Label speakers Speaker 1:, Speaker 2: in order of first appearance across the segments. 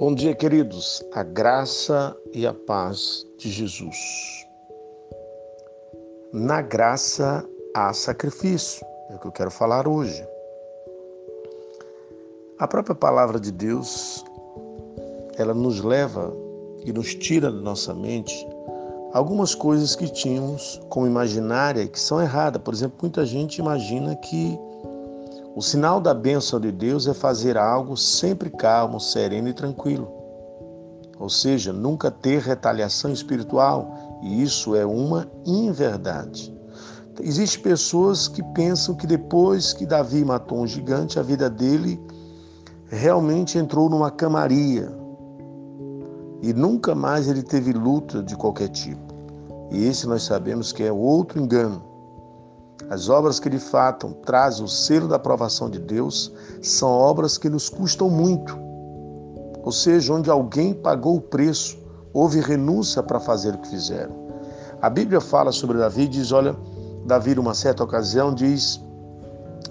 Speaker 1: Bom dia, queridos. A graça e a paz de Jesus. Na graça há sacrifício, é o que eu quero falar hoje. A própria palavra de Deus, ela nos leva e nos tira da nossa mente algumas coisas que tínhamos como imaginária que são erradas. Por exemplo, muita gente imagina que o sinal da bênção de Deus é fazer algo sempre calmo, sereno e tranquilo. Ou seja, nunca ter retaliação espiritual, e isso é uma inverdade. Existem pessoas que pensam que depois que Davi matou um gigante, a vida dele realmente entrou numa camaria e nunca mais ele teve luta de qualquer tipo. E esse nós sabemos que é outro engano. As obras que de fato trazem o selo da aprovação de Deus são obras que nos custam muito. Ou seja, onde alguém pagou o preço, houve renúncia para fazer o que fizeram. A Bíblia fala sobre Davi, diz, olha, Davi numa certa ocasião diz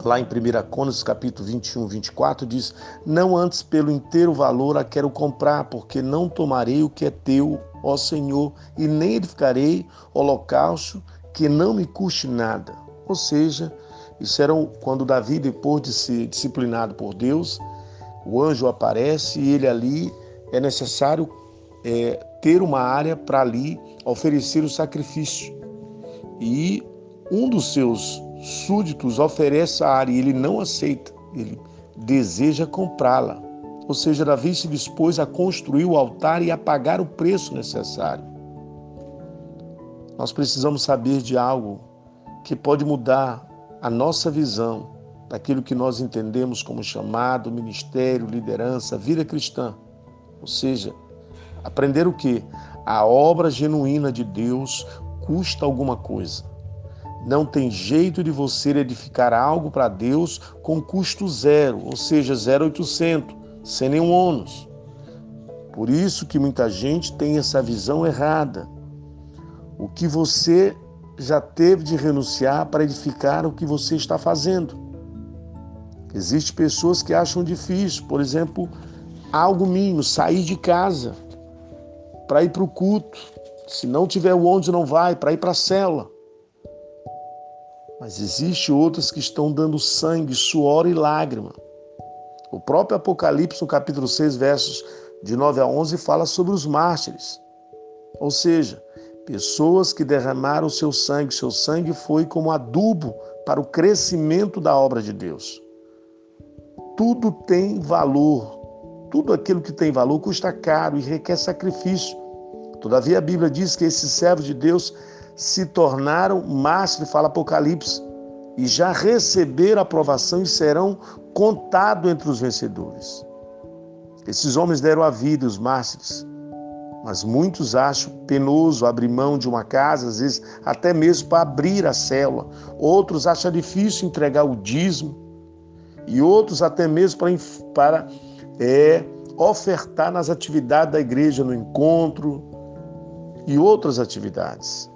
Speaker 1: lá em 1 Crônicas, capítulo 21, 24, diz: Não antes pelo inteiro valor a quero comprar, porque não tomarei o que é teu, ó Senhor, e nem edificarei holocausto que não me custe nada. Ou seja, isso era quando Davi, depois de ser disciplinado por Deus, o anjo aparece e ele ali é necessário é, ter uma área para ali oferecer o sacrifício. E um dos seus súditos oferece a área e ele não aceita, ele deseja comprá-la. Ou seja, Davi se dispôs a construir o altar e a pagar o preço necessário. Nós precisamos saber de algo que pode mudar a nossa visão daquilo que nós entendemos como chamado, ministério, liderança, vida cristã. Ou seja, aprender o que? A obra genuína de Deus custa alguma coisa. Não tem jeito de você edificar algo para Deus com custo zero, ou seja, 0,800, sem nenhum ônus. Por isso que muita gente tem essa visão errada. O que você já teve de renunciar para edificar o que você está fazendo. Existem pessoas que acham difícil, por exemplo, algo mínimo, sair de casa para ir para o culto. Se não tiver o ônibus, não vai, para ir para a cela. Mas existe outras que estão dando sangue, suor e lágrima. O próprio Apocalipse, no capítulo 6, versos de 9 a 11, fala sobre os mártires. Ou seja, Pessoas que derramaram seu sangue, seu sangue foi como adubo para o crescimento da obra de Deus. Tudo tem valor, tudo aquilo que tem valor custa caro e requer sacrifício. Todavia a Bíblia diz que esses servos de Deus se tornaram mártires, fala Apocalipse, e já receberam aprovação e serão contados entre os vencedores. Esses homens deram a vida, os mártires, mas muitos acham penoso abrir mão de uma casa, às vezes até mesmo para abrir a célula. Outros acham difícil entregar o dízimo. E outros até mesmo para, para é, ofertar nas atividades da igreja, no encontro e outras atividades.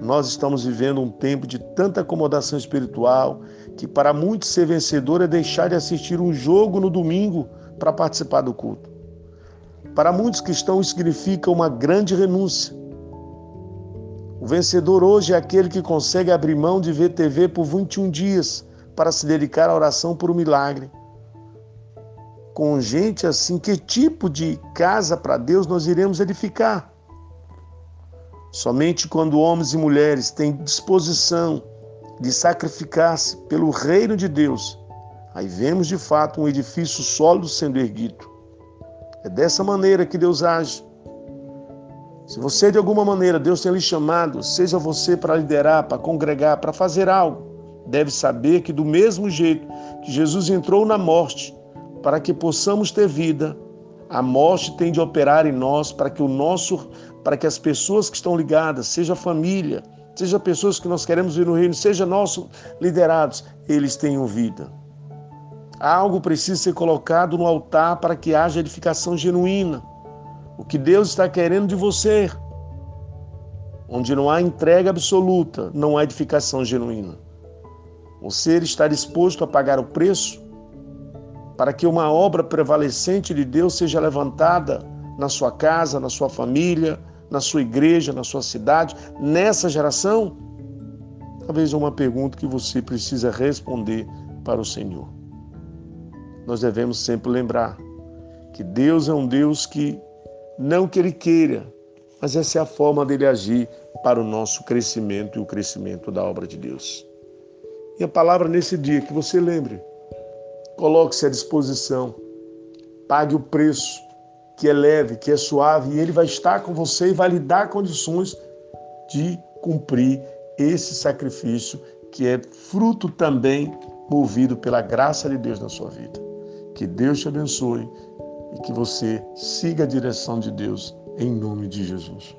Speaker 1: Nós estamos vivendo um tempo de tanta acomodação espiritual que para muitos ser vencedor é deixar de assistir um jogo no domingo para participar do culto. Para muitos cristãos, significa uma grande renúncia. O vencedor hoje é aquele que consegue abrir mão de ver TV por 21 dias para se dedicar à oração por um milagre. Com gente assim, que tipo de casa para Deus nós iremos edificar? Somente quando homens e mulheres têm disposição de sacrificar-se pelo reino de Deus, aí vemos de fato um edifício sólido sendo erguido. É dessa maneira que Deus age. Se você, de alguma maneira, Deus tem lhe chamado, seja você para liderar, para congregar, para fazer algo, deve saber que, do mesmo jeito que Jesus entrou na morte para que possamos ter vida, a morte tem de operar em nós para que o nosso, para que as pessoas que estão ligadas, seja família, seja pessoas que nós queremos ver no reino, seja nossos liderados, eles tenham vida. Algo precisa ser colocado no altar para que haja edificação genuína. O que Deus está querendo de você. Onde não há entrega absoluta, não há edificação genuína. Você está disposto a pagar o preço? para que uma obra prevalecente de Deus seja levantada na sua casa, na sua família, na sua igreja, na sua cidade, nessa geração? Talvez uma pergunta que você precisa responder para o Senhor. Nós devemos sempre lembrar que Deus é um Deus que não que ele queira, mas essa é a forma dele agir para o nosso crescimento e o crescimento da obra de Deus. E a palavra nesse dia que você lembre, coloque-se à disposição, pague o preço, que é leve, que é suave, e ele vai estar com você e vai lhe dar condições de cumprir esse sacrifício que é fruto também movido pela graça de Deus na sua vida. Que Deus te abençoe e que você siga a direção de Deus em nome de Jesus.